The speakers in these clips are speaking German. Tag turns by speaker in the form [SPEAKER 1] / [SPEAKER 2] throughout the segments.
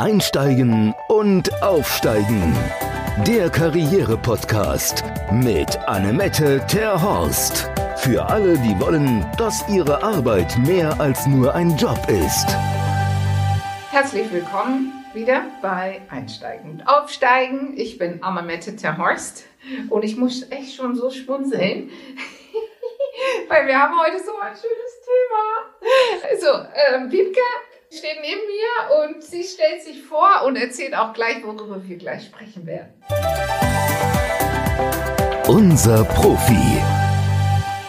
[SPEAKER 1] Einsteigen und Aufsteigen. Der Karriere-Podcast mit Annemette Terhorst. Für alle, die wollen, dass ihre Arbeit mehr als nur ein Job ist.
[SPEAKER 2] Herzlich willkommen wieder bei Einsteigen und Aufsteigen. Ich bin Annemette Terhorst und ich muss echt schon so schmunzeln, weil wir haben heute so ein schönes Thema. Also, ähm, Wiebke steht neben mir und sie stellt sich vor und erzählt auch gleich, worüber wir gleich sprechen werden.
[SPEAKER 1] Unser Profi.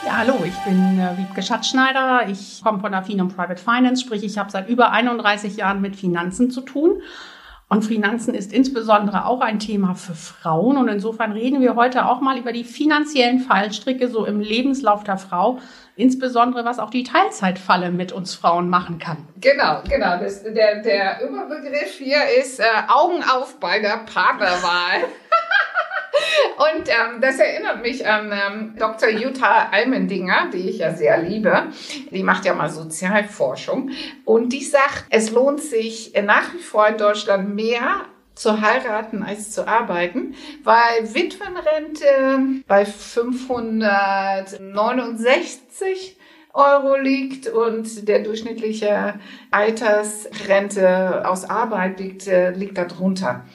[SPEAKER 3] Ja, hallo, ich bin äh, Wiebke Schatzschneider. Ich komme von Affin und Private Finance, sprich ich habe seit über 31 Jahren mit Finanzen zu tun. Und Finanzen ist insbesondere auch ein Thema für Frauen. Und insofern reden wir heute auch mal über die finanziellen Fallstricke so im Lebenslauf der Frau, insbesondere was auch die Teilzeitfalle mit uns Frauen machen kann.
[SPEAKER 2] Genau, genau. Das, der, der Überbegriff hier ist äh, Augen auf bei der Partnerwahl. Und ähm, das erinnert mich an ähm, Dr. Jutta Almendinger, die ich ja sehr liebe. Die macht ja mal Sozialforschung. Und die sagt, es lohnt sich nach wie vor in Deutschland mehr zu heiraten als zu arbeiten, weil Witwenrente bei 569 Euro liegt und der durchschnittliche Altersrente aus Arbeit liegt, äh, liegt darunter.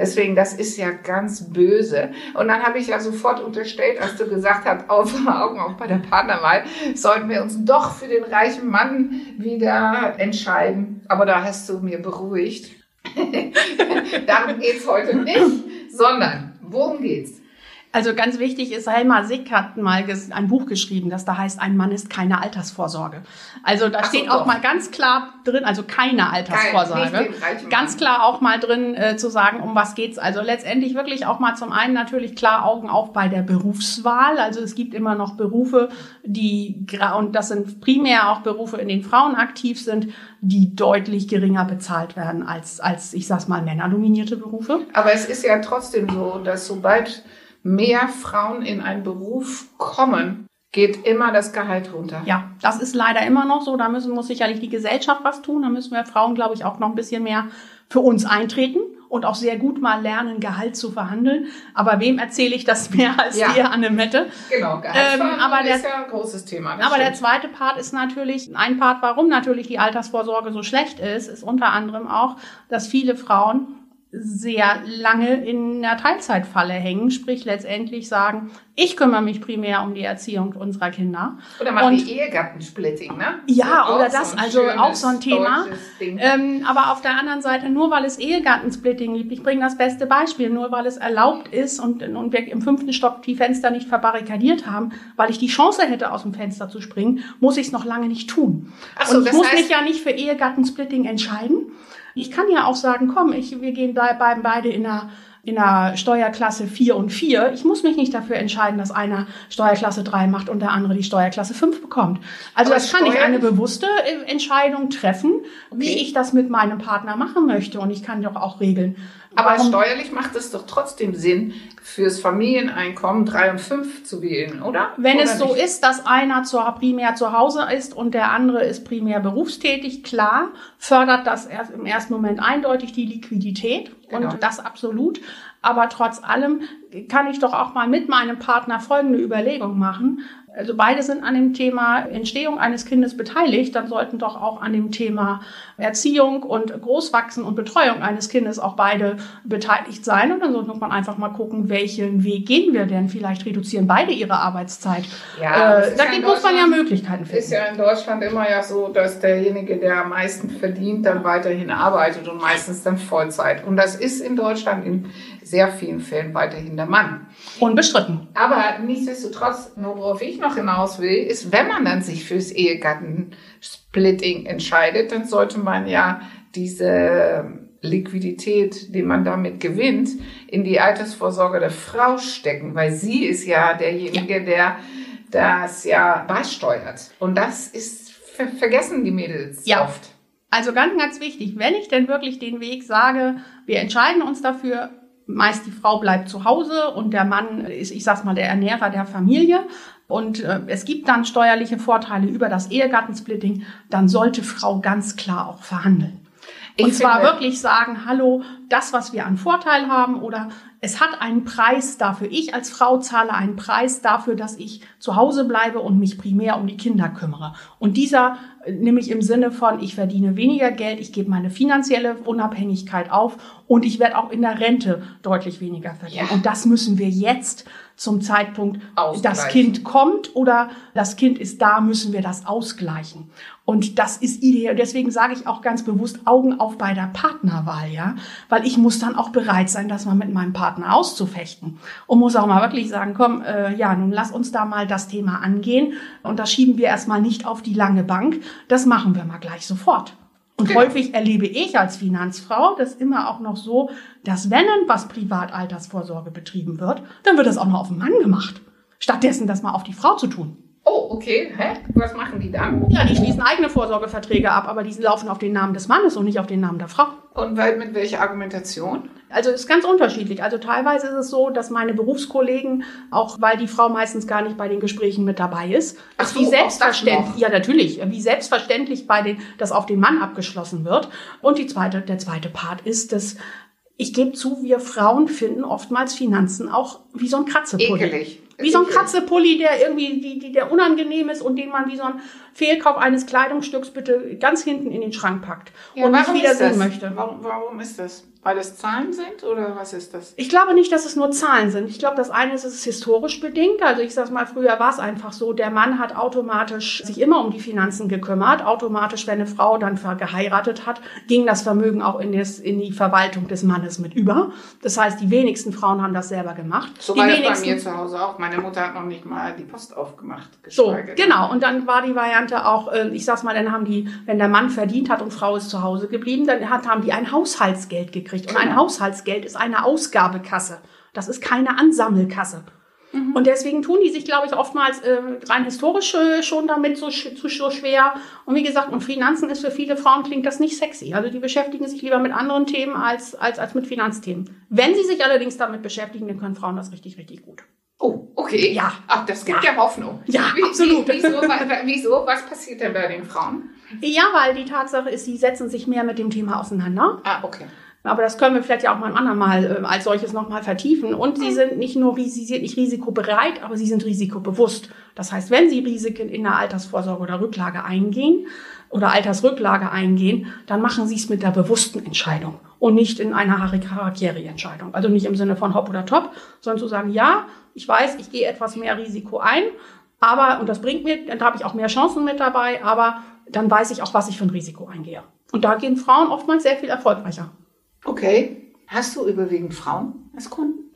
[SPEAKER 2] Deswegen, das ist ja ganz böse. Und dann habe ich ja sofort unterstellt, als du gesagt hast, auf Augen auf bei der Partnerwahl, sollten wir uns doch für den reichen Mann wieder entscheiden. Aber da hast du mir beruhigt. Darum geht's heute nicht, sondern worum geht's?
[SPEAKER 3] Also ganz wichtig ist, Helma Sick hat mal ein Buch geschrieben, das da heißt, ein Mann ist keine Altersvorsorge. Also da Ach steht so, auch doch. mal ganz klar drin, also keine Altersvorsorge. Kein, ganz klar auch mal drin äh, zu sagen, um was geht's. Also letztendlich wirklich auch mal zum einen natürlich klar Augen auf bei der Berufswahl. Also es gibt immer noch Berufe, die, und das sind primär auch Berufe, in denen Frauen aktiv sind, die deutlich geringer bezahlt werden als, als ich sag's mal, männerdominierte Berufe.
[SPEAKER 2] Aber es ist ja trotzdem so, dass sobald mehr Frauen in einen Beruf kommen, geht immer das Gehalt runter.
[SPEAKER 3] Ja, das ist leider immer noch so. Da müssen, muss sicherlich die Gesellschaft was tun. Da müssen wir Frauen, glaube ich, auch noch ein bisschen mehr für uns eintreten und auch sehr gut mal lernen, Gehalt zu verhandeln. Aber wem erzähle ich das mehr als ja. dir, Annemette?
[SPEAKER 2] Genau, Gehaltsverhandlung ähm, aber der, ist ja ein großes Thema.
[SPEAKER 3] Aber stimmt. der zweite Part ist natürlich, ein Part, warum natürlich die Altersvorsorge so schlecht ist, ist unter anderem auch, dass viele Frauen sehr lange in der Teilzeitfalle hängen, sprich letztendlich sagen, ich kümmere mich primär um die Erziehung unserer Kinder.
[SPEAKER 2] Oder mal wie Ehegattensplitting, ne?
[SPEAKER 3] Ja, so oder das, so also auch so ein Thema. Ähm, aber auf der anderen Seite, nur weil es Ehegattensplitting gibt, ich bringe das beste Beispiel, nur weil es erlaubt ist und, und wir im fünften Stock die Fenster nicht verbarrikadiert haben, weil ich die Chance hätte, aus dem Fenster zu springen, muss ich es noch lange nicht tun. Ach so, und ich muss heißt, mich ja nicht für Ehegattensplitting entscheiden. Ich kann ja auch sagen, komm, ich, wir gehen bei, beide in einer in einer Steuerklasse 4 und 4. Ich muss mich nicht dafür entscheiden, dass einer Steuerklasse 3 macht und der andere die Steuerklasse 5 bekommt. Also Aber das kann ich eine bewusste äh, Entscheidung treffen, okay. wie ich das mit meinem Partner machen möchte. Und ich kann doch auch regeln,
[SPEAKER 2] aber Warum? steuerlich macht es doch trotzdem Sinn, fürs Familieneinkommen drei und fünf zu wählen, oder?
[SPEAKER 3] Wenn
[SPEAKER 2] oder
[SPEAKER 3] es so nicht? ist, dass einer zu, primär zu Hause ist und der andere ist primär berufstätig, klar, fördert das erst im ersten Moment eindeutig die Liquidität genau. und das absolut. Aber trotz allem kann ich doch auch mal mit meinem Partner folgende Überlegung machen. Also beide sind an dem Thema Entstehung eines Kindes beteiligt, dann sollten doch auch an dem Thema Erziehung und Großwachsen und Betreuung eines Kindes auch beide beteiligt sein. Und dann sollte man einfach mal gucken, welchen Weg gehen wir denn? Vielleicht reduzieren beide ihre Arbeitszeit. Ja, äh, da ja muss man ja Möglichkeiten finden.
[SPEAKER 2] Ist ja in Deutschland immer ja so, dass derjenige, der am meisten verdient, dann weiterhin arbeitet und meistens dann Vollzeit. Und das ist in Deutschland in sehr vielen Fällen weiterhin der Mann.
[SPEAKER 3] Unbestritten.
[SPEAKER 2] Aber nichtsdestotrotz, worauf ich noch hinaus will, ist, wenn man dann sich fürs Ehegattensplitting entscheidet, dann sollte man ja diese Liquidität, die man damit gewinnt, in die Altersvorsorge der Frau stecken, weil sie ist ja derjenige, der das ja beisteuert. Und das ist vergessen die Mädels ja. oft.
[SPEAKER 3] Also ganz, ganz wichtig, wenn ich denn wirklich den Weg sage, wir entscheiden uns dafür, meist die Frau bleibt zu Hause und der Mann ist, ich sag's mal, der Ernährer der Familie. Und äh, es gibt dann steuerliche Vorteile über das Ehegattensplitting, dann sollte Frau ganz klar auch verhandeln. Ich und zwar wirklich sagen, hallo, das, was wir an Vorteil haben oder es hat einen Preis dafür. Ich als Frau zahle einen Preis dafür, dass ich zu Hause bleibe und mich primär um die Kinder kümmere. Und dieser äh, nämlich im Sinne von, ich verdiene weniger Geld, ich gebe meine finanzielle Unabhängigkeit auf und ich werde auch in der Rente deutlich weniger verdienen. Ja. Und das müssen wir jetzt zum Zeitpunkt, das Kind kommt oder das Kind ist da, müssen wir das ausgleichen. Und das ist ideal. Deswegen sage ich auch ganz bewusst Augen auf bei der Partnerwahl, ja, weil ich muss dann auch bereit sein, das mal mit meinem Partner auszufechten und muss auch mal wirklich sagen, komm, äh, ja, nun lass uns da mal das Thema angehen und das schieben wir erstmal nicht auf die lange Bank. Das machen wir mal gleich sofort. Und genau. häufig erlebe ich als Finanzfrau das immer auch noch so, dass wenn was Privataltersvorsorge betrieben wird, dann wird das auch noch auf den Mann gemacht. Stattdessen das mal auf die Frau zu tun.
[SPEAKER 2] Oh, okay. Hä? Was machen die dann?
[SPEAKER 3] Ja, die schließen eigene Vorsorgeverträge ab, aber die laufen auf den Namen des Mannes und nicht auf den Namen der Frau.
[SPEAKER 2] Und mit welcher Argumentation?
[SPEAKER 3] Also ist ganz unterschiedlich. Also teilweise ist es so, dass meine Berufskollegen, auch weil die Frau meistens gar nicht bei den Gesprächen mit dabei ist, Ach so, wie selbstverständlich, ja natürlich, wie selbstverständlich bei den, das auf den Mann abgeschlossen wird. Und die zweite, der zweite Part ist, dass ich gebe zu, wir Frauen finden oftmals Finanzen auch wie so ein Kratzepulli. Ekelig. Wie so ein Kratzepulli, der irgendwie, die, die, der unangenehm ist und den man wie so ein Fehlkauf eines Kleidungsstücks bitte ganz hinten in den Schrank packt ja, und nicht wieder sehen möchte.
[SPEAKER 2] Warum, warum ist das? Weil es Zahlen sind oder was ist das?
[SPEAKER 3] Ich glaube nicht, dass es nur Zahlen sind. Ich glaube, das eine ist, es ist historisch bedingt. Also ich sage mal, früher war es einfach so, der Mann hat automatisch sich immer um die Finanzen gekümmert. Automatisch, wenn eine Frau dann geheiratet hat, ging das Vermögen auch in, des, in die Verwaltung des Mannes mit über. Das heißt, die wenigsten Frauen haben das selber gemacht.
[SPEAKER 2] So war das bei mir zu Hause auch. Meine Mutter hat noch nicht mal die Post aufgemacht.
[SPEAKER 3] So, genau. Und dann war die Variante auch, äh, ich sag's mal, dann haben die, wenn der Mann verdient hat und Frau ist zu Hause geblieben, dann hat, haben die ein Haushaltsgeld gekriegt gekriegt. Und ein. Haushaltsgeld ist eine Ausgabekasse. Das ist keine Ansammelkasse. Mhm. Und deswegen tun die sich, glaube ich, oftmals äh, rein historisch äh, schon damit so, so, so schwer. Und wie gesagt, und Finanzen ist für viele Frauen klingt das nicht sexy. Also die beschäftigen sich lieber mit anderen Themen als, als, als mit Finanzthemen. Wenn sie sich allerdings damit beschäftigen, dann können Frauen das richtig, richtig gut.
[SPEAKER 2] Oh, okay. Ja. Ach, das gibt ja, ja Hoffnung.
[SPEAKER 3] Ja, wie, absolut.
[SPEAKER 2] Wie, wieso, wieso? Was passiert denn bei den Frauen?
[SPEAKER 3] Ja, weil die Tatsache ist, sie setzen sich mehr mit dem Thema auseinander.
[SPEAKER 2] Ah, okay.
[SPEAKER 3] Aber das können wir vielleicht ja auch mal ein andermal äh, als solches nochmal vertiefen. Und sie sind nicht nur sie sind nicht risikobereit, aber sie sind risikobewusst. Das heißt, wenn sie Risiken in der Altersvorsorge oder Rücklage eingehen oder Altersrücklage eingehen, dann machen sie es mit der bewussten Entscheidung und nicht in einer Harakiri-Entscheidung. Also nicht im Sinne von hopp oder top, sondern zu sagen, ja, ich weiß, ich gehe etwas mehr Risiko ein, aber, und das bringt mir, dann habe ich auch mehr Chancen mit dabei, aber dann weiß ich auch, was ich für ein Risiko eingehe. Und da gehen Frauen oftmals sehr viel erfolgreicher.
[SPEAKER 2] Okay. Hast du überwiegend Frauen als Kunden?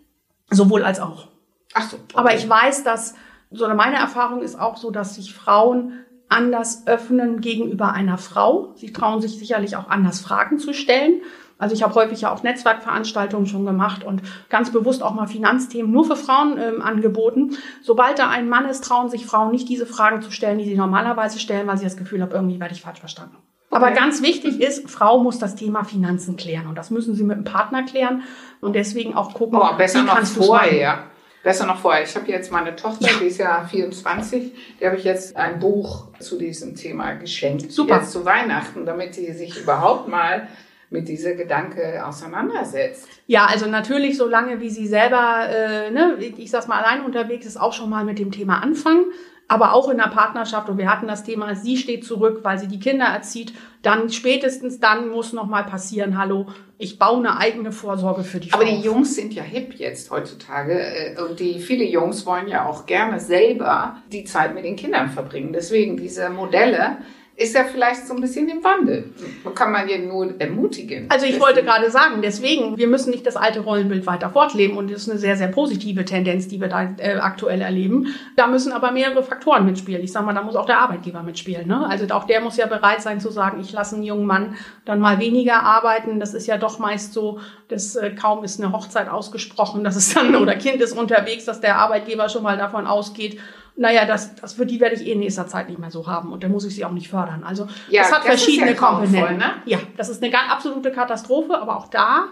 [SPEAKER 3] Sowohl als auch.
[SPEAKER 2] Ach so. Okay.
[SPEAKER 3] Aber ich weiß, dass, so meine Erfahrung ist auch so, dass sich Frauen anders öffnen gegenüber einer Frau. Sie trauen sich sicherlich auch anders Fragen zu stellen. Also ich habe häufig ja auch Netzwerkveranstaltungen schon gemacht und ganz bewusst auch mal Finanzthemen nur für Frauen ähm, angeboten. Sobald da ein Mann ist, trauen sich Frauen nicht diese Fragen zu stellen, die sie normalerweise stellen, weil sie das Gefühl haben, irgendwie werde ich falsch verstanden. Aber ganz wichtig ist, Frau muss das Thema Finanzen klären. Und das müssen sie mit dem Partner klären. Und deswegen auch gucken,
[SPEAKER 2] oh, besser wie noch kannst vorher. Besser noch vorher. Ich habe jetzt meine Tochter, ja. die ist ja 24, die habe ich jetzt ein Buch zu diesem Thema geschenkt. Super. Jetzt zu Weihnachten, damit sie sich überhaupt mal mit dieser Gedanke auseinandersetzt.
[SPEAKER 3] Ja, also natürlich, solange wie sie selber, äh, ne, ich sag's mal, allein unterwegs ist, auch schon mal mit dem Thema anfangen aber auch in der Partnerschaft. Und wir hatten das Thema, sie steht zurück, weil sie die Kinder erzieht. Dann spätestens dann muss noch mal passieren, hallo, ich baue eine eigene Vorsorge für die
[SPEAKER 2] Frau. Aber die Jungs sind ja hip jetzt heutzutage. Äh, und die viele Jungs wollen ja auch gerne selber die Zeit mit den Kindern verbringen. Deswegen diese Modelle ist ja vielleicht so ein bisschen im Wandel. Kann man ja nur ermutigen.
[SPEAKER 3] Also ich deswegen. wollte gerade sagen, deswegen, wir müssen nicht das alte Rollenbild weiter fortleben und das ist eine sehr, sehr positive Tendenz, die wir da äh, aktuell erleben. Da müssen aber mehrere Faktoren mitspielen. Ich sage mal, da muss auch der Arbeitgeber mitspielen. Ne? Also auch der muss ja bereit sein zu sagen, ich lasse einen jungen Mann dann mal weniger arbeiten. Das ist ja doch meist so, dass äh, kaum ist eine Hochzeit ausgesprochen, dass es dann oder Kind ist unterwegs, dass der Arbeitgeber schon mal davon ausgeht, naja, das, das für die werde ich eh in nächster Zeit nicht mehr so haben und dann muss ich sie auch nicht fördern. Also ja, das hat das verschiedene ja Komponenten. Ne? Ja, das ist eine ganz absolute Katastrophe, aber auch da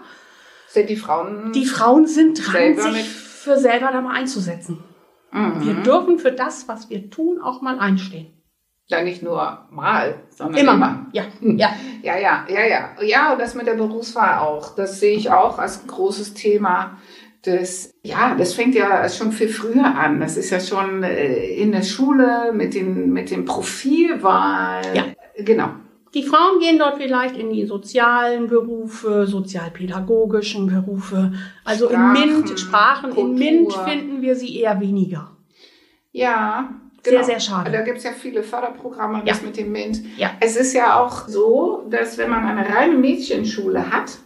[SPEAKER 2] sind die Frauen.
[SPEAKER 3] Die Frauen sind dran, sich für selber da mal einzusetzen. Mhm. Wir dürfen für das, was wir tun, auch mal einstehen.
[SPEAKER 2] Ja, nicht nur mal, sondern
[SPEAKER 3] immer. immer.
[SPEAKER 2] Ja, ja. Ja, ja, ja, ja. Ja, und das mit der Berufswahl auch. Das sehe ich auch als großes Thema. Das, ja, das fängt ja schon viel früher an. Das ist ja schon äh, in der Schule mit den, mit den Profilwahlen. Ja. Genau.
[SPEAKER 3] Die Frauen gehen dort vielleicht in die sozialen Berufe, sozialpädagogischen Berufe. Also Sprachen, in MINT, Sprachen, Kultur. in MINT finden wir sie eher weniger.
[SPEAKER 2] Ja,
[SPEAKER 3] Genau. Sehr, sehr schade.
[SPEAKER 2] Da gibt es ja viele Förderprogramme ja. mit dem MINT. Ja. Es ist ja auch so, dass wenn man eine reine Mädchenschule hat,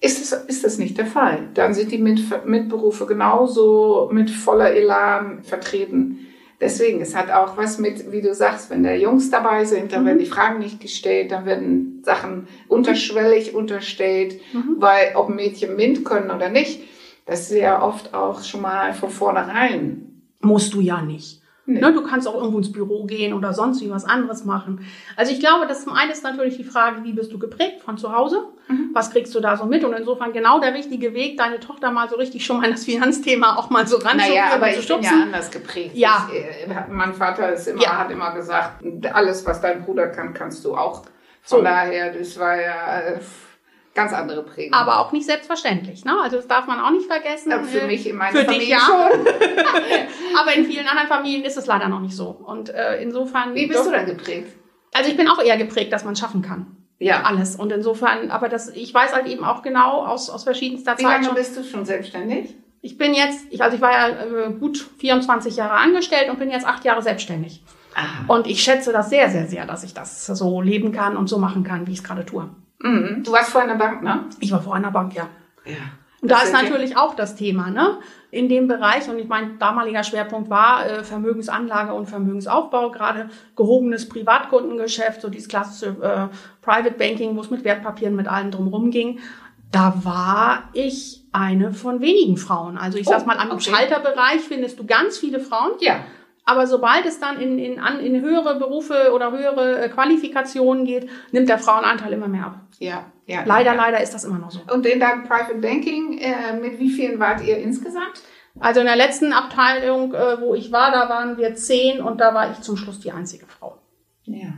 [SPEAKER 2] ist das, ist das nicht der Fall. Dann sind die Mit Mitberufe genauso mit voller Elan vertreten. Deswegen, es hat auch was mit, wie du sagst, wenn da Jungs dabei sind, dann mhm. werden die Fragen nicht gestellt, dann werden Sachen unterschwellig unterstellt, mhm. weil ob Mädchen MINT können oder nicht, das ist ja oft auch schon mal von vornherein.
[SPEAKER 3] Musst du ja nicht. Nee. Ne, du kannst auch irgendwo ins Büro gehen oder sonst wie was anderes machen. Also ich glaube, das zum einen ist natürlich die Frage, wie bist du geprägt von zu Hause? Mhm. Was kriegst du da so mit? Und insofern genau der richtige Weg, deine Tochter mal so richtig schon mal in das Finanzthema auch mal so ranzuführen.
[SPEAKER 2] Naja, aber ich bin ja anders geprägt.
[SPEAKER 3] Ja.
[SPEAKER 2] Ich, äh, mein Vater ist immer, ja. hat immer gesagt, alles, was dein Bruder kann, kannst du auch. Von so. daher, das war ja äh, ganz andere Prägung.
[SPEAKER 3] Aber auch nicht selbstverständlich. Ne? Also das darf man auch nicht vergessen.
[SPEAKER 2] Ja, für mich in meiner
[SPEAKER 3] für
[SPEAKER 2] Familie
[SPEAKER 3] dich, ja. schon. Aber in vielen anderen Familien ist es leider noch nicht so. Und äh, insofern.
[SPEAKER 2] Wie bist doch, du denn geprägt?
[SPEAKER 3] Also ich bin auch eher geprägt, dass man schaffen kann.
[SPEAKER 2] Ja.
[SPEAKER 3] Alles. Und insofern, aber das, ich weiß halt eben auch genau aus, aus verschiedenster
[SPEAKER 2] Wie
[SPEAKER 3] Zeit.
[SPEAKER 2] Wie lange bist du schon selbstständig?
[SPEAKER 3] Ich bin jetzt, ich, also ich war ja äh, gut 24 Jahre angestellt und bin jetzt acht Jahre selbstständig. Aha. Und ich schätze das sehr, sehr, sehr, dass ich das so leben kann und so machen kann, wie ich es gerade tue.
[SPEAKER 2] Mhm. Du warst vorher in der Bank, ne?
[SPEAKER 3] Ich war vorher in der Bank, ja.
[SPEAKER 2] Ja.
[SPEAKER 3] Und da ist natürlich auch das Thema, ne? In dem Bereich, und ich mein damaliger Schwerpunkt war äh, Vermögensanlage und Vermögensaufbau, gerade gehobenes Privatkundengeschäft, so dieses klassische äh, Private Banking, wo es mit Wertpapieren, mit allem drumherum ging. Da war ich eine von wenigen Frauen. Also ich oh, sag mal, am okay. Schalterbereich findest du ganz viele Frauen.
[SPEAKER 2] Ja.
[SPEAKER 3] Aber sobald es dann in, in, an, in höhere Berufe oder höhere äh, Qualifikationen geht, nimmt der Frauenanteil immer mehr ab.
[SPEAKER 2] Ja, ja.
[SPEAKER 3] Leider,
[SPEAKER 2] ja.
[SPEAKER 3] leider ist das immer noch so.
[SPEAKER 2] Und in deinem Private Banking, äh, mit wie vielen wart ihr insgesamt?
[SPEAKER 3] Also in der letzten Abteilung, äh, wo ich war, da waren wir zehn und da war ich zum Schluss die einzige Frau.
[SPEAKER 2] Ja.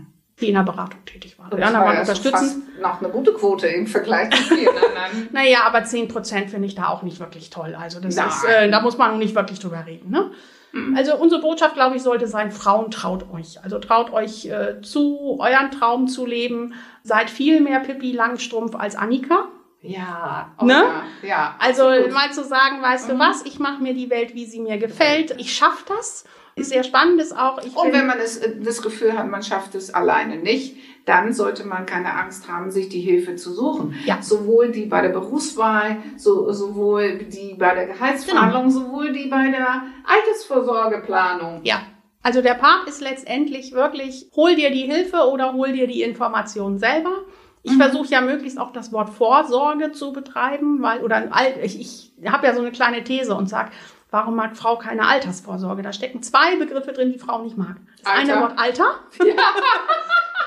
[SPEAKER 3] Die in der Beratung tätig war.
[SPEAKER 2] Die anderen waren ja unterstützen. noch eine gute Quote im Vergleich zu vielen anderen.
[SPEAKER 3] naja, aber zehn Prozent finde ich da auch nicht wirklich toll. Also das Nein. ist, äh, da muss man nicht wirklich drüber reden. Ne? Mhm. Also unsere Botschaft, glaube ich, sollte sein, Frauen traut euch. Also traut euch äh, zu, euren Traum zu leben. Seid viel mehr Pippi Langstrumpf als Annika.
[SPEAKER 2] Ja,
[SPEAKER 3] oh ne? ja, ja. Also mal zu sagen, weißt mhm. du was, ich mache mir die Welt, wie sie mir gefällt. Ich schaffe das. Sehr spannend ist auch.
[SPEAKER 2] und wenn man es, äh, das Gefühl hat, man schafft es alleine nicht, dann sollte man keine Angst haben, sich die Hilfe zu suchen.
[SPEAKER 3] Ja.
[SPEAKER 2] Sowohl die bei der Berufswahl, so, sowohl die bei der Gehaltsverhandlung, genau. sowohl die bei der Altersvorsorgeplanung.
[SPEAKER 3] Ja. Also der Part ist letztendlich wirklich, hol dir die Hilfe oder hol dir die Informationen selber. Ich mhm. versuche ja möglichst auch das Wort Vorsorge zu betreiben, weil, oder ich, ich habe ja so eine kleine These und sage, warum mag Frau keine Altersvorsorge? Da stecken zwei Begriffe drin, die Frau nicht mag. Das Alter. eine Wort Alter. Ja.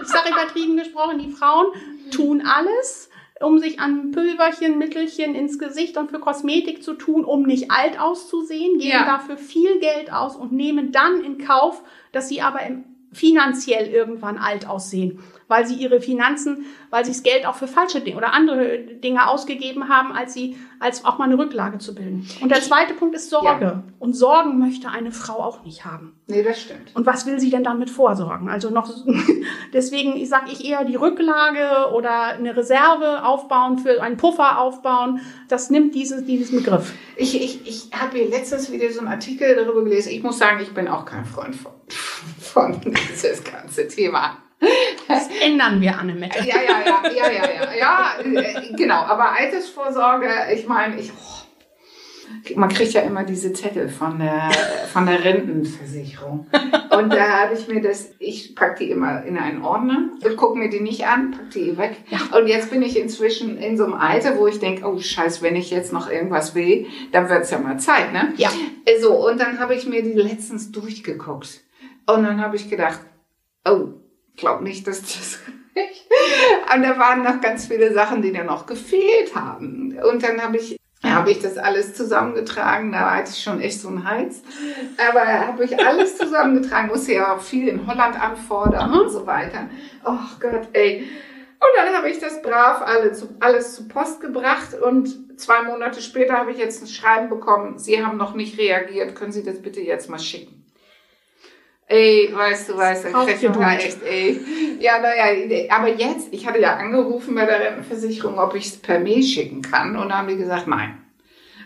[SPEAKER 3] ich sage übertrieben gesprochen, die Frauen tun alles, um sich an Pülverchen, Mittelchen ins Gesicht und für Kosmetik zu tun, um nicht alt auszusehen, geben ja. dafür viel Geld aus und nehmen dann in Kauf, dass sie aber im finanziell irgendwann alt aussehen weil sie ihre Finanzen, weil sie das Geld auch für falsche Dinge oder andere Dinge ausgegeben haben, als sie, als auch mal eine Rücklage zu bilden. Und der zweite Punkt ist Sorge. Ja. Und Sorgen möchte eine Frau auch nicht haben.
[SPEAKER 2] Nee, das stimmt.
[SPEAKER 3] Und was will sie denn damit vorsorgen? Also noch, deswegen sage ich eher die Rücklage oder eine Reserve aufbauen, für einen Puffer aufbauen. Das nimmt dieses, diesen Begriff.
[SPEAKER 2] Ich, ich, ich habe letztens wieder so einen Artikel darüber gelesen. Ich muss sagen, ich bin auch kein Freund von, von dieses ganze Thema.
[SPEAKER 3] Das ändern wir, Annemette.
[SPEAKER 2] Ja, ja, ja, ja, ja, ja, ja, äh, genau. Aber Altersvorsorge, ich meine, ich, oh, man kriegt ja immer diese Zettel von der, von der Rentenversicherung. Und da habe ich mir das, ich packe die immer in einen Ordner, gucke mir die nicht an, packe die weg. Ja. Und jetzt bin ich inzwischen in so einem Alter, wo ich denke, oh Scheiß, wenn ich jetzt noch irgendwas will, dann wird es ja mal Zeit, ne?
[SPEAKER 3] Ja.
[SPEAKER 2] So, und dann habe ich mir die letztens durchgeguckt. Und dann habe ich gedacht, oh, glaube nicht, dass das Und da waren noch ganz viele Sachen, die mir noch gefehlt haben. Und dann habe ich habe ich das alles zusammengetragen. Da hatte ich schon echt so einen Hals. Aber habe ich alles zusammengetragen. Musste ja auch viel in Holland anfordern und so weiter. Oh Gott, ey. Und dann habe ich das brav alle zu, alles zu Post gebracht und zwei Monate später habe ich jetzt ein Schreiben bekommen, Sie haben noch nicht reagiert, können Sie das bitte jetzt mal schicken? Ey, weißt du, weißt du, ich krieg da echt, ey. Ja, naja, aber jetzt, ich hatte ja angerufen bei der Rentenversicherung, ob ich es per Mail schicken kann und da haben die gesagt, nein.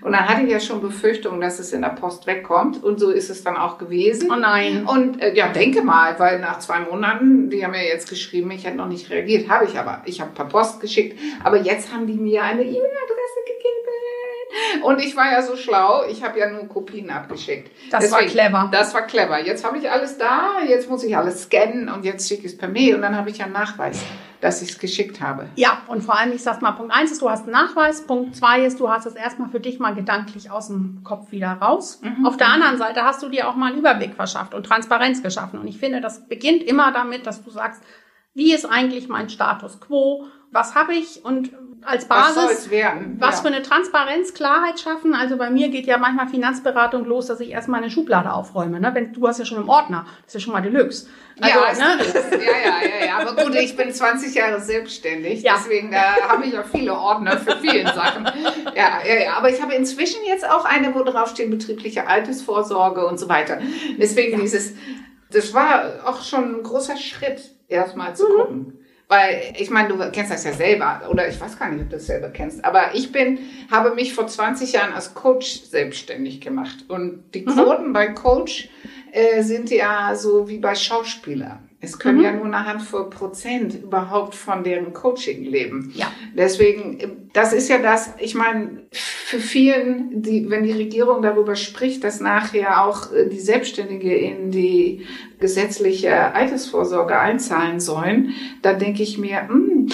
[SPEAKER 2] Und dann hatte ich ja schon Befürchtungen, dass es in der Post wegkommt. Und so ist es dann auch gewesen.
[SPEAKER 3] Oh nein.
[SPEAKER 2] Und äh, ja, denke mal, weil nach zwei Monaten, die haben ja jetzt geschrieben, ich hätte noch nicht reagiert. Habe ich aber. Ich habe per Post geschickt. Aber jetzt haben die mir eine E-Mail-Adresse. Und ich war ja so schlau, ich habe ja nur Kopien abgeschickt.
[SPEAKER 3] Das Deswegen, war clever.
[SPEAKER 2] Das war clever. Jetzt habe ich alles da, jetzt muss ich alles scannen und jetzt schicke ich es per Mail und dann habe ich ja einen Nachweis dass ich es geschickt habe.
[SPEAKER 3] Ja, und vor allem, ich sag mal, Punkt eins ist, du hast einen Nachweis. Punkt zwei ist, du hast es erstmal für dich mal gedanklich aus dem Kopf wieder raus. Mhm. Auf der anderen Seite hast du dir auch mal einen Überblick verschafft und Transparenz geschaffen. Und ich finde, das beginnt immer damit, dass du sagst, wie ist eigentlich mein Status quo? Was habe ich und als Basis, was, was für eine Transparenz, Klarheit schaffen. Also bei mir geht ja manchmal Finanzberatung los, dass ich erstmal eine Schublade aufräume. Ne? Wenn, du hast ja schon im Ordner, das ist ja schon mal Deluxe.
[SPEAKER 2] Also, ja, ne? ja, ja, ja, ja. Aber gut, ich bin 20 Jahre selbstständig, ja. deswegen da habe ich auch viele Ordner für viele Sachen. Ja, ja, ja. Aber ich habe inzwischen jetzt auch eine, wo drauf steht betriebliche Altersvorsorge und so weiter. Deswegen ja. dieses, das war auch schon ein großer Schritt, erstmal zu mhm. gucken. Weil ich meine, du kennst das ja selber, oder ich weiß gar nicht, ob du das selber kennst, aber ich bin, habe mich vor 20 Jahren als Coach selbstständig gemacht. Und die mhm. Quoten mhm. bei Coach äh, sind ja so wie bei Schauspielern. Es können mhm. ja nur eine Handvoll Prozent überhaupt von deren Coaching leben.
[SPEAKER 3] Ja.
[SPEAKER 2] Deswegen, das ist ja das, ich meine, für vielen, die, wenn die Regierung darüber spricht, dass nachher auch äh, die Selbstständige in die gesetzliche Altersvorsorge einzahlen sollen, da denke ich mir, mh, hm,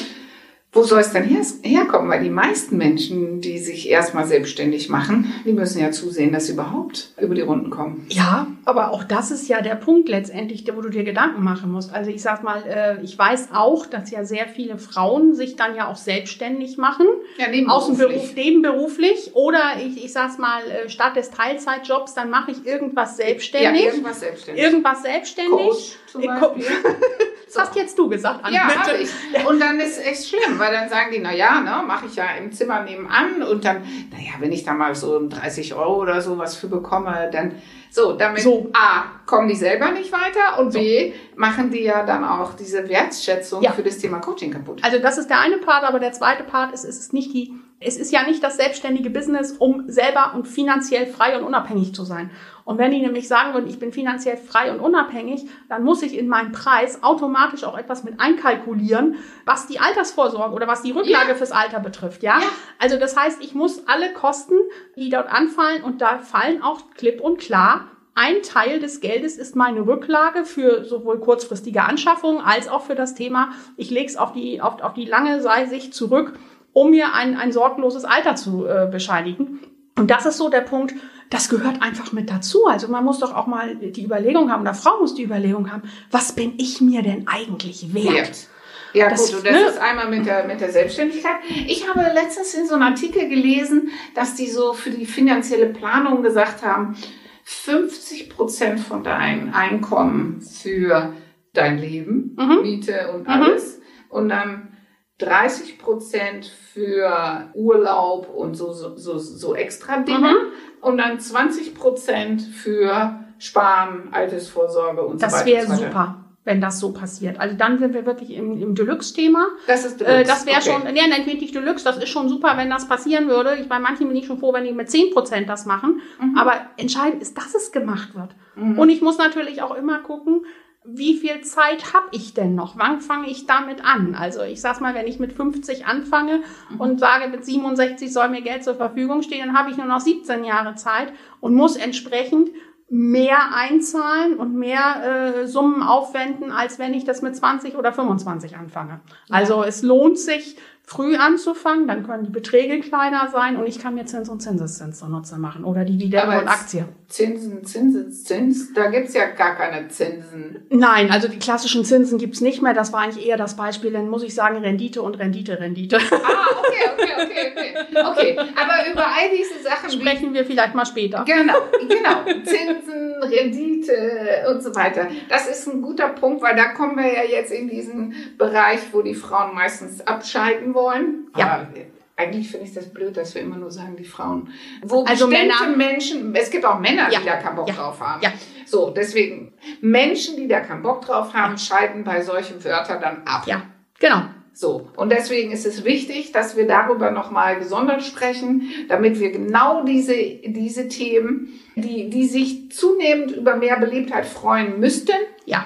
[SPEAKER 2] wo soll es denn her herkommen? Weil die meisten Menschen, die sich erstmal selbstständig machen, die müssen ja zusehen, dass sie überhaupt über die Runden kommen.
[SPEAKER 3] Ja, aber auch das ist ja der Punkt letztendlich, wo du dir Gedanken machen musst. Also ich sag mal, äh, ich weiß auch, dass ja sehr viele Frauen sich dann ja auch selbstständig machen.
[SPEAKER 2] Ja, nebenberuflich. Aus dem Beruf,
[SPEAKER 3] nebenberuflich. Oder ich, ich sag's mal, äh, statt des Teilzeitjobs, dann mache ich irgendwas selbstständig.
[SPEAKER 2] Ja, irgendwas selbstständig.
[SPEAKER 3] Irgendwas selbstständig. Coach zum Beispiel. Das hast jetzt du gesagt,
[SPEAKER 2] Anne. Ja, ich. Und dann ist echt schlimm, weil dann sagen die, na ja, ne, mache ich ja im Zimmer nebenan und dann, naja, wenn ich da mal so 30 Euro oder so was für bekomme, dann so, damit so. A, kommen die selber nicht weiter und so. B, machen die ja dann auch diese Wertschätzung ja. für das Thema Coaching kaputt.
[SPEAKER 3] Also das ist der eine Part, aber der zweite Part ist, ist es nicht die, es ist ja nicht das selbstständige Business, um selber und finanziell frei und unabhängig zu sein. Und wenn die nämlich sagen würden, ich bin finanziell frei und unabhängig, dann muss ich in meinen Preis automatisch auch etwas mit einkalkulieren, was die Altersvorsorge oder was die Rücklage ja. fürs Alter betrifft, ja? ja? Also das heißt, ich muss alle Kosten, die dort anfallen, und da fallen auch klipp und klar ein Teil des Geldes ist meine Rücklage für sowohl kurzfristige Anschaffungen als auch für das Thema, ich lege es auf die, auf, auf die lange Sicht zurück, um mir ein, ein sorgloses Alter zu äh, bescheinigen. Und das ist so der Punkt, das gehört einfach mit dazu. Also man muss doch auch mal die Überlegung haben, oder Frau muss die Überlegung haben, was bin ich mir denn eigentlich wert? wert.
[SPEAKER 2] Ja, das, gut, und das ne? ist einmal mit der, mit der Selbstständigkeit. Ich habe letztens in so einem Artikel gelesen, dass die so für die finanzielle Planung gesagt haben, 50 Prozent von deinem Einkommen für dein Leben, mhm. Miete und mhm. alles. Mhm. Und dann 30 Prozent für Urlaub und so, so, so, so extra Dinge. Mhm. Und dann 20 Prozent für Sparen, Altersvorsorge und
[SPEAKER 3] das
[SPEAKER 2] so
[SPEAKER 3] weiter. Das wäre super wenn das so passiert. Also dann sind wir wirklich im, im Deluxe-Thema.
[SPEAKER 2] Das ist Deluxe.
[SPEAKER 3] Äh, das wäre okay. schon, nee, nennt mich nicht Deluxe, das ist schon super, wenn das passieren würde. Ich, bei manchen bin ich schon froh, wenn die mit zehn Prozent das machen. Mhm. Aber entscheidend ist, dass es gemacht wird. Mhm. Und ich muss natürlich auch immer gucken, wie viel Zeit habe ich denn noch? Wann fange ich damit an? Also ich sag's mal, wenn ich mit 50 anfange mhm. und sage, mit 67 soll mir Geld zur Verfügung stehen, dann habe ich nur noch 17 Jahre Zeit und muss entsprechend mehr einzahlen und mehr äh, Summen aufwenden, als wenn ich das mit 20 oder 25 anfange. Ja. Also es lohnt sich früh anzufangen, dann können die Beträge kleiner sein und ich kann mir Zins und Zinseszins zunutze machen oder die Dividende und Aktie.
[SPEAKER 2] Zinsen, Zinseszins, da gibt's ja gar keine Zinsen.
[SPEAKER 3] Nein, also die klassischen Zinsen gibt's nicht mehr. Das war eigentlich eher das Beispiel, dann muss ich sagen Rendite und Rendite, Rendite.
[SPEAKER 2] Ah, okay, okay, okay, okay. Okay, aber über all diese Sachen
[SPEAKER 3] sprechen wir vielleicht mal später.
[SPEAKER 2] Genau, genau. Zinsen, Rendite und so weiter. Das ist ein guter Punkt, weil da kommen wir ja jetzt in diesen Bereich, wo die Frauen meistens abschalten wollen.
[SPEAKER 3] Ja. Aber
[SPEAKER 2] eigentlich finde ich das blöd, dass wir immer nur sagen, die Frauen. Wo also Männer, Menschen, es gibt auch Männer, ja. die da keinen Bock ja. drauf haben.
[SPEAKER 3] Ja.
[SPEAKER 2] So, deswegen, Menschen, die da keinen Bock drauf haben, schalten bei solchen Wörtern dann ab.
[SPEAKER 3] Ja, genau.
[SPEAKER 2] So, und deswegen ist es wichtig, dass wir darüber nochmal gesondert sprechen, damit wir genau diese, diese Themen, die, die sich zunehmend über mehr Beliebtheit freuen müssten,
[SPEAKER 3] ja,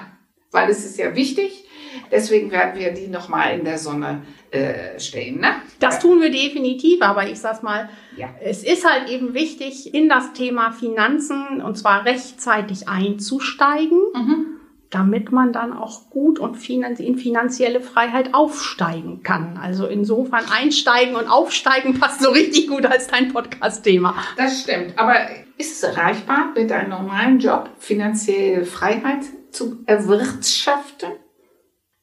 [SPEAKER 2] weil es ist ja wichtig, deswegen werden wir die nochmal in der Sonne äh, stehen. Ne?
[SPEAKER 3] Das tun wir definitiv, aber ich sag's mal, ja. es ist halt eben wichtig, in das Thema Finanzen und zwar rechtzeitig einzusteigen. Mhm damit man dann auch gut und in finanzielle Freiheit aufsteigen kann. Also insofern einsteigen und aufsteigen passt so richtig gut als dein Podcast-Thema.
[SPEAKER 2] Das stimmt. Aber ist es erreichbar, mit einem normalen Job finanzielle Freiheit zu erwirtschaften?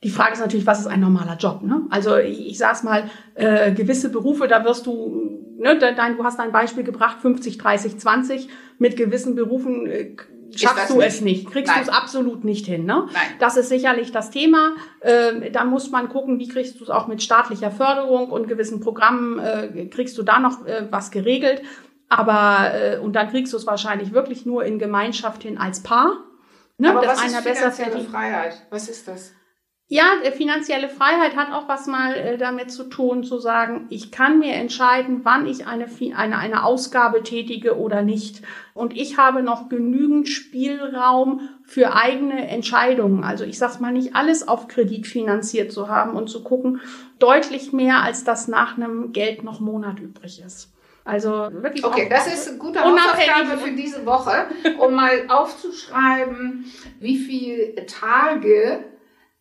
[SPEAKER 3] Die Frage ist natürlich, was ist ein normaler Job? Ne? Also ich, ich sag's mal, äh, gewisse Berufe, da wirst du, ne, dein, du hast ein Beispiel gebracht, 50, 30, 20. Mit gewissen Berufen äh, schaffst du nicht. es nicht, kriegst du es absolut nicht hin. Ne?
[SPEAKER 2] Nein.
[SPEAKER 3] Das ist sicherlich das Thema. Ähm, da muss man gucken, wie kriegst du es auch mit staatlicher Förderung und gewissen Programmen, äh, kriegst du da noch äh, was geregelt. Aber, äh, und dann kriegst du es wahrscheinlich wirklich nur in Gemeinschaft hin als Paar.
[SPEAKER 2] Ne? Aber Dass was ist finanzielle Freiheit? Was ist das?
[SPEAKER 3] Ja, finanzielle Freiheit hat auch was mal äh, damit zu tun, zu sagen, ich kann mir entscheiden, wann ich eine, eine, eine Ausgabe tätige oder nicht. Und ich habe noch genügend Spielraum für eigene Entscheidungen. Also ich sag's mal, nicht alles auf Kredit finanziert zu haben und zu gucken, deutlich mehr, als das nach einem Geld noch Monat übrig ist. Also wirklich.
[SPEAKER 2] Okay, das ist eine gute Hausaufgabe für diese Woche, um mal aufzuschreiben, wie viele Tage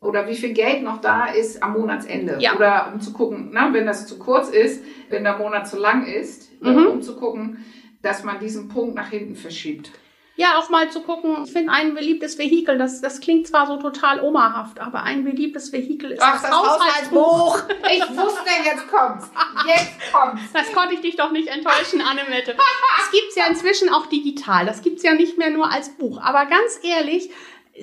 [SPEAKER 2] oder wie viel Geld noch da ist am Monatsende.
[SPEAKER 3] Ja.
[SPEAKER 2] Oder um zu gucken, na, wenn das zu kurz ist, wenn der Monat zu lang ist,
[SPEAKER 3] mhm.
[SPEAKER 2] um zu gucken, dass man diesen Punkt nach hinten verschiebt.
[SPEAKER 3] Ja, auch mal zu gucken, ich finde ein beliebtes Vehikel, das, das klingt zwar so total omahaft, aber ein beliebtes Vehikel ist
[SPEAKER 2] Ach, das, das Haushaltsbuch. Ich wusste, jetzt kommt's. Jetzt kommt's.
[SPEAKER 3] Das konnte ich dich doch nicht enttäuschen, Annemette. Das gibt's ja inzwischen auch digital. Das gibt's ja nicht mehr nur als Buch. Aber ganz ehrlich,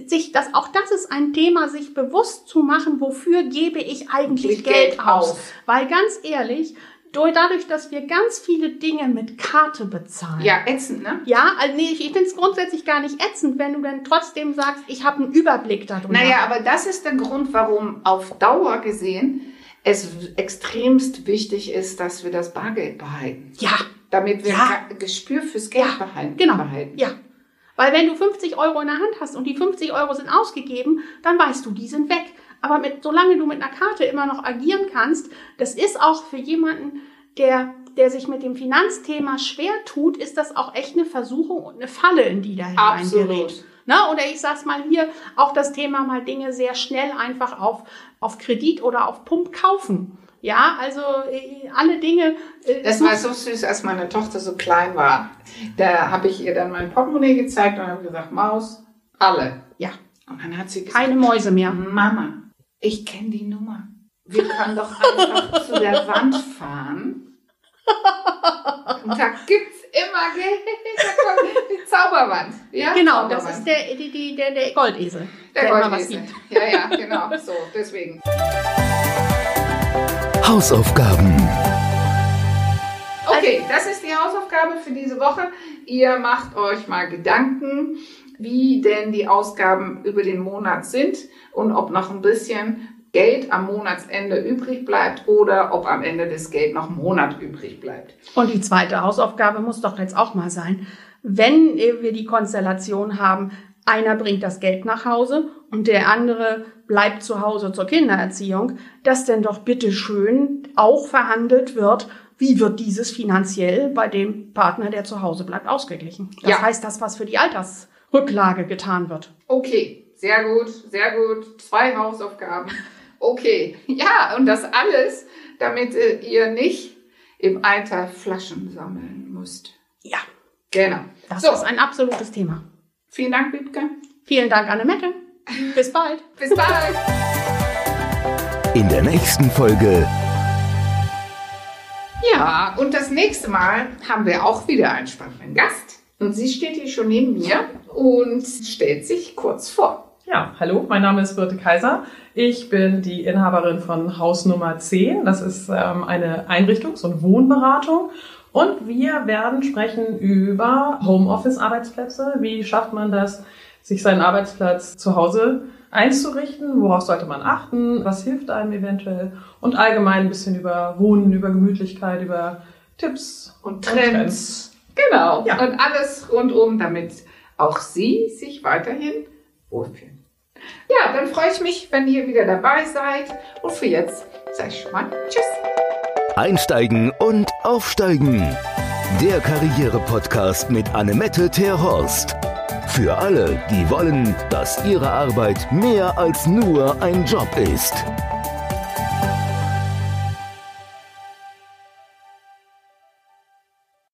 [SPEAKER 3] sich das, auch das ist ein Thema, sich bewusst zu machen, wofür gebe ich eigentlich Geld, Geld aus. Weil ganz ehrlich, dadurch, dass wir ganz viele Dinge mit Karte bezahlen.
[SPEAKER 2] Ja, ätzend, ne?
[SPEAKER 3] Ja, also nee, ich finde es grundsätzlich gar nicht ätzend, wenn du dann trotzdem sagst, ich habe einen Überblick darüber.
[SPEAKER 2] Naja, aber das ist der Grund, warum auf Dauer gesehen es extremst wichtig ist, dass wir das Bargeld behalten.
[SPEAKER 3] Ja.
[SPEAKER 2] Damit wir
[SPEAKER 3] ja.
[SPEAKER 2] Gespür fürs Geld
[SPEAKER 3] ja.
[SPEAKER 2] behalten.
[SPEAKER 3] Genau. Behalten. Ja. Weil wenn du 50 Euro in der Hand hast und die 50 Euro sind ausgegeben, dann weißt du, die sind weg. Aber mit, solange du mit einer Karte immer noch agieren kannst, das ist auch für jemanden, der, der sich mit dem Finanzthema schwer tut, ist das auch echt eine Versuchung und eine Falle, in die da hineingerät. Na, oder ich sag's mal hier, auch das Thema mal Dinge sehr schnell einfach auf, auf Kredit oder auf Pump kaufen. Ja, also äh, alle Dinge.
[SPEAKER 2] Äh, das war so süß, als meine Tochter so klein war. Da habe ich ihr dann mein Portemonnaie gezeigt und habe gesagt, Maus, alle.
[SPEAKER 3] Ja.
[SPEAKER 2] Und dann hat sie gesagt,
[SPEAKER 3] keine Mäuse mehr.
[SPEAKER 2] Mama, ich kenne die Nummer. Wir können doch einfach zu der Wand fahren. Und da gibt's immer Geld. Da kommt die Zauberwand.
[SPEAKER 3] Ja, genau, Zauberwand. das ist der, die, die, der, der Goldesel.
[SPEAKER 2] Der, der Goldesel. Ja, ja, genau. So, deswegen.
[SPEAKER 1] Hausaufgaben.
[SPEAKER 2] Okay, das ist die Hausaufgabe für diese Woche. Ihr macht euch mal Gedanken, wie denn die Ausgaben über den Monat sind und ob noch ein bisschen Geld am Monatsende übrig bleibt oder ob am Ende des Geld noch ein Monat übrig bleibt.
[SPEAKER 3] Und die zweite Hausaufgabe muss doch jetzt auch mal sein, wenn wir die Konstellation haben, einer bringt das Geld nach Hause und der andere bleibt zu Hause zur Kindererziehung, dass denn doch bitte schön auch verhandelt wird, wie wird dieses finanziell bei dem Partner, der zu Hause bleibt, ausgeglichen. Das ja. heißt, das, was für die Altersrücklage getan wird.
[SPEAKER 2] Okay, sehr gut, sehr gut. Zwei Hausaufgaben. Okay, ja, und das alles damit äh, ihr nicht im Alter Flaschen sammeln müsst.
[SPEAKER 3] Ja.
[SPEAKER 2] Genau.
[SPEAKER 3] Das so. ist ein absolutes Thema.
[SPEAKER 2] Vielen Dank, Wiebke.
[SPEAKER 3] Vielen Dank, Annemette. Bis bald.
[SPEAKER 2] Bis bald.
[SPEAKER 1] In der nächsten Folge.
[SPEAKER 2] Ja, und das nächste Mal haben wir auch wieder einen spannenden Gast. Und sie steht hier schon neben mir und stellt sich kurz vor.
[SPEAKER 4] Ja, hallo, mein Name ist Birte Kaiser. Ich bin die Inhaberin von Haus Nummer 10. Das ist ähm, eine Einrichtungs- und Wohnberatung. Und wir werden sprechen über Homeoffice-Arbeitsplätze. Wie schafft man das, sich seinen Arbeitsplatz zu Hause einzurichten? Worauf sollte man achten? Was hilft einem eventuell? Und allgemein ein bisschen über Wohnen, über Gemütlichkeit, über Tipps
[SPEAKER 2] und Trends. Und Trends. Genau. Ja. Und alles rundum, damit auch Sie sich weiterhin wohlfühlen. Ja, dann freue ich mich, wenn ihr wieder dabei seid. Und für jetzt sage ich schon mal Tschüss.
[SPEAKER 1] Einsteigen und aufsteigen. Der Karriere-Podcast mit Annemette Terhorst. Für alle, die wollen, dass ihre Arbeit mehr als nur ein Job ist.